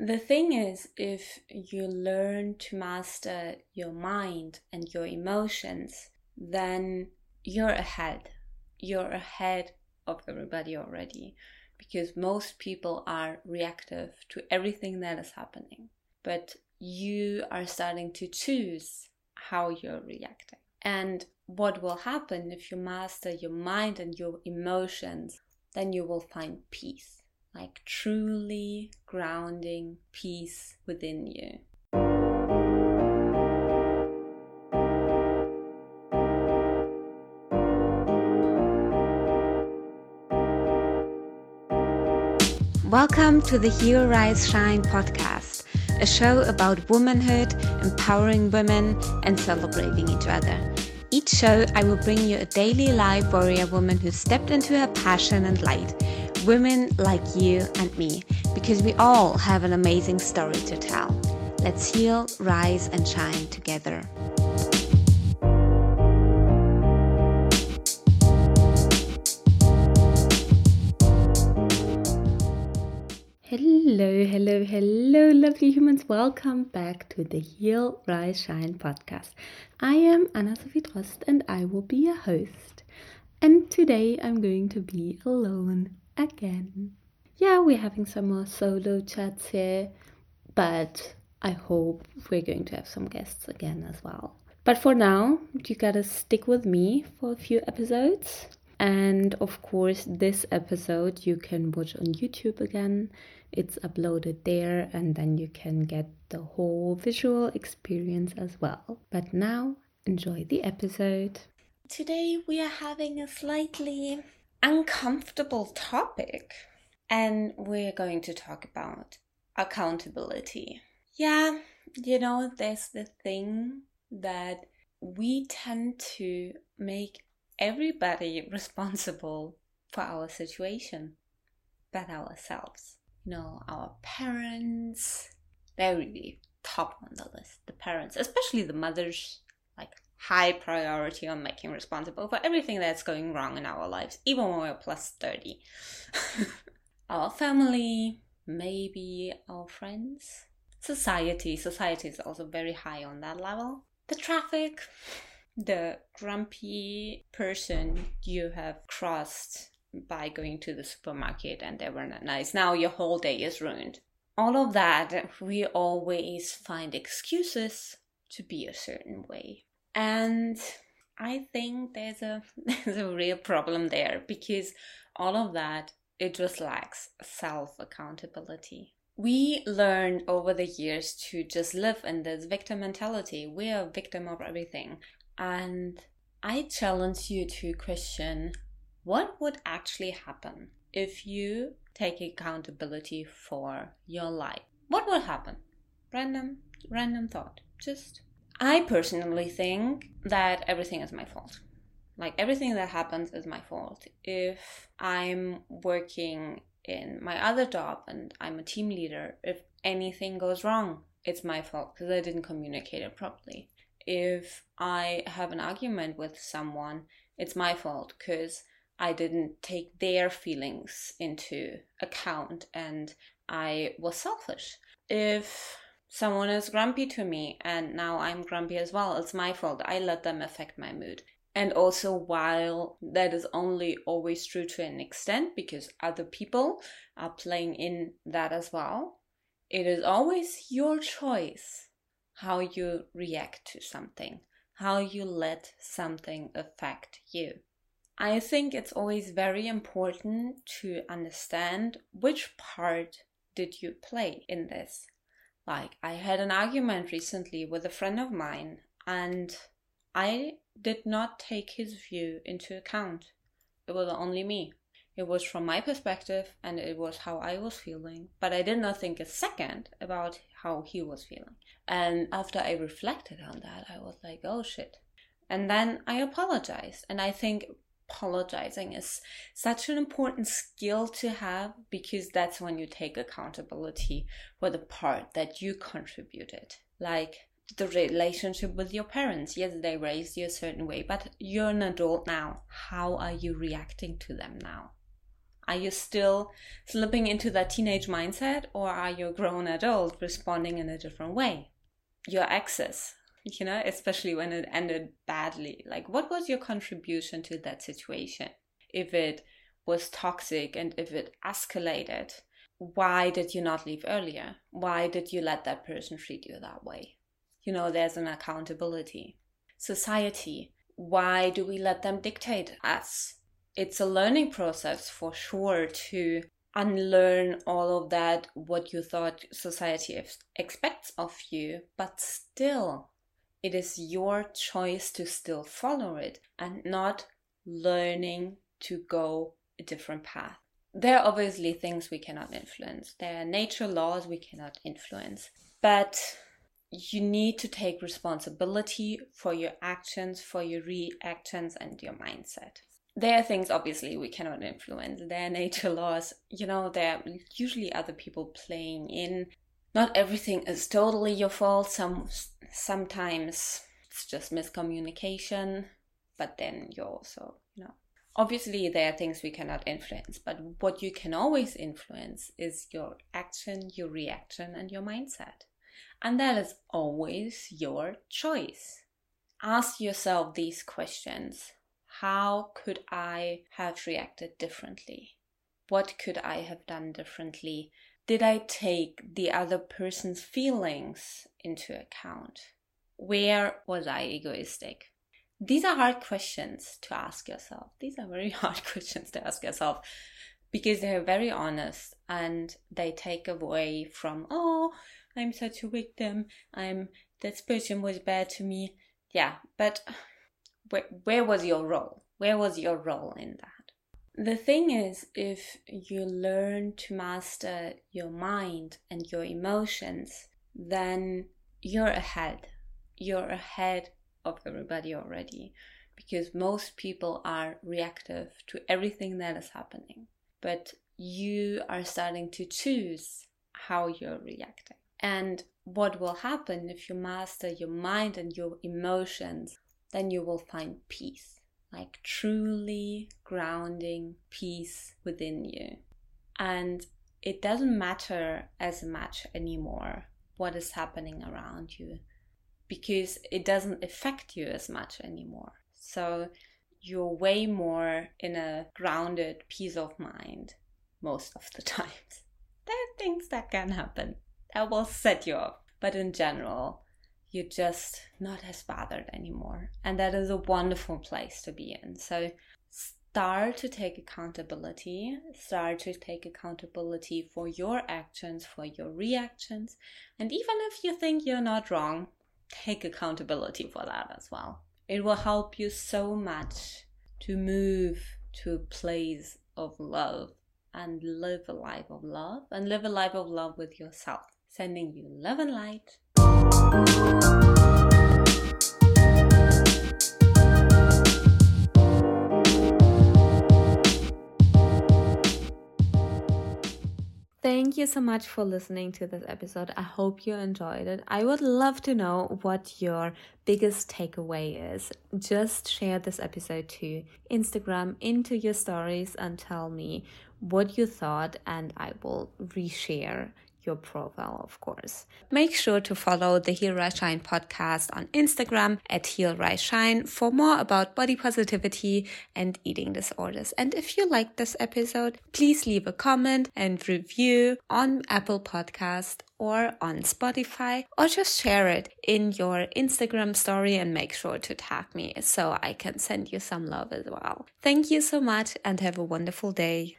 the thing is, if you learn to master your mind and your emotions, then you're ahead. You're ahead of everybody already because most people are reactive to everything that is happening. But you are starting to choose how you're reacting. And what will happen if you master your mind and your emotions, then you will find peace like truly grounding peace within you. Welcome to the Heal Rise Shine podcast, a show about womanhood, empowering women, and celebrating each other. Each show, I will bring you a daily live warrior woman who stepped into her passion and light women like you and me, because we all have an amazing story to tell. Let's heal, rise, and shine together. Hello, hello, hello, lovely humans. Welcome back to the Heal, Rise, Shine podcast. I am Anna Sophie Trost and I will be your host. And today I'm going to be alone again. Yeah, we're having some more solo chats here, but I hope we're going to have some guests again as well. But for now, you gotta stick with me for a few episodes. And of course, this episode you can watch on YouTube again. It's uploaded there, and then you can get the whole visual experience as well. But now, enjoy the episode. Today, we are having a slightly uncomfortable topic, and we're going to talk about accountability. Yeah, you know, there's the thing that we tend to make everybody responsible for our situation but ourselves. You know, our parents, they're really top on the list. The parents, especially the mothers, high priority on making responsible for everything that's going wrong in our lives, even when we're plus 30. our family, maybe our friends, society. Society is also very high on that level. The traffic, the grumpy person you have crossed by going to the supermarket and they were not nice. Now your whole day is ruined. All of that, we always find excuses to be a certain way. And I think there's a there's a real problem there because all of that it just lacks self accountability. We learned over the years to just live in this victim mentality. We are a victim of everything. And I challenge you to question what would actually happen if you take accountability for your life. What would happen? Random random thought. Just I personally think that everything is my fault. Like everything that happens is my fault. If I'm working in my other job and I'm a team leader, if anything goes wrong, it's my fault because I didn't communicate it properly. If I have an argument with someone, it's my fault because I didn't take their feelings into account and I was selfish. If someone is grumpy to me and now I'm grumpy as well. It's my fault. I let them affect my mood. And also, while that is only always true to an extent because other people are playing in that as well, it is always your choice how you react to something, how you let something affect you. I think it's always very important to understand which part did you play in this like, I had an argument recently with a friend of mine, and I did not take his view into account. It was only me. It was from my perspective, and it was how I was feeling. But I did not think a second about how he was feeling. And after I reflected on that, I was like, oh shit. And then I apologized. And I think apologizing is such an important skill to have because that's when you take accountability for the part that you contributed. Like the relationship with your parents. Yes, they raised you a certain way, but you're an adult now. How are you reacting to them now? Are you still slipping into that teenage mindset or are you a grown adult responding in a different way? Your exes, you know, especially when it ended badly. Like, what was your contribution to that situation? If it was toxic and if it escalated, why did you not leave earlier? Why did you let that person treat you that way? You know, there's an accountability. Society, why do we let them dictate us? It's a learning process for sure to unlearn all of that, what you thought society expects of you, but still, it is your choice to still follow it and not learning to go a different path. There are obviously things we cannot influence. There are nature laws we cannot influence. But you need to take responsibility for your actions, for your reactions, and your mindset. There are things obviously we cannot influence. There are nature laws. You know, there are usually other people playing in. Not everything is totally your fault. Some sometimes it's just miscommunication, but then you also, you know, obviously there are things we cannot influence, but what you can always influence is your action, your reaction, and your mindset. And that is always your choice. Ask yourself these questions How could I have reacted differently? What could I have done differently? Did I take the other person's feelings into account? Where was I egoistic? These are hard questions to ask yourself. These are very hard questions to ask yourself because they're very honest and they take away from, oh, I'm such a victim. I'm this person was bad to me. Yeah, but where, where was your role? Where was your role in that? The thing is, if you learn to master your mind and your emotions, then you're ahead. You're ahead of everybody already because most people are reactive to everything that is happening. But you are starting to choose how you're reacting. And what will happen if you master your mind and your emotions, then you will find peace, like truly grounding peace within you. And it doesn't matter as much anymore what is happening around you because it doesn't affect you as much anymore. So you're way more in a grounded peace of mind most of the times. There are things that can happen that will set you off. But in general, you're just not as bothered anymore. And that is a wonderful place to be in. So start to take accountability, start to take accountability for your actions, for your reactions. And even if you think you're not wrong, take accountability for that as well. It will help you so much to move to a place of love and live a life of love and live a life of love with yourself sending you love and light. Thank you so much for listening to this episode. I hope you enjoyed it. I would love to know what your biggest takeaway is. Just share this episode to Instagram into your stories and tell me what you thought, and I will reshare your profile, of course. Make sure to follow the Heal Rise Shine podcast on Instagram at Heal Rise Shine for more about body positivity and eating disorders. And if you liked this episode, please leave a comment and review on Apple Podcast or on Spotify, or just share it in your Instagram story and make sure to tag me so I can send you some love as well. Thank you so much and have a wonderful day.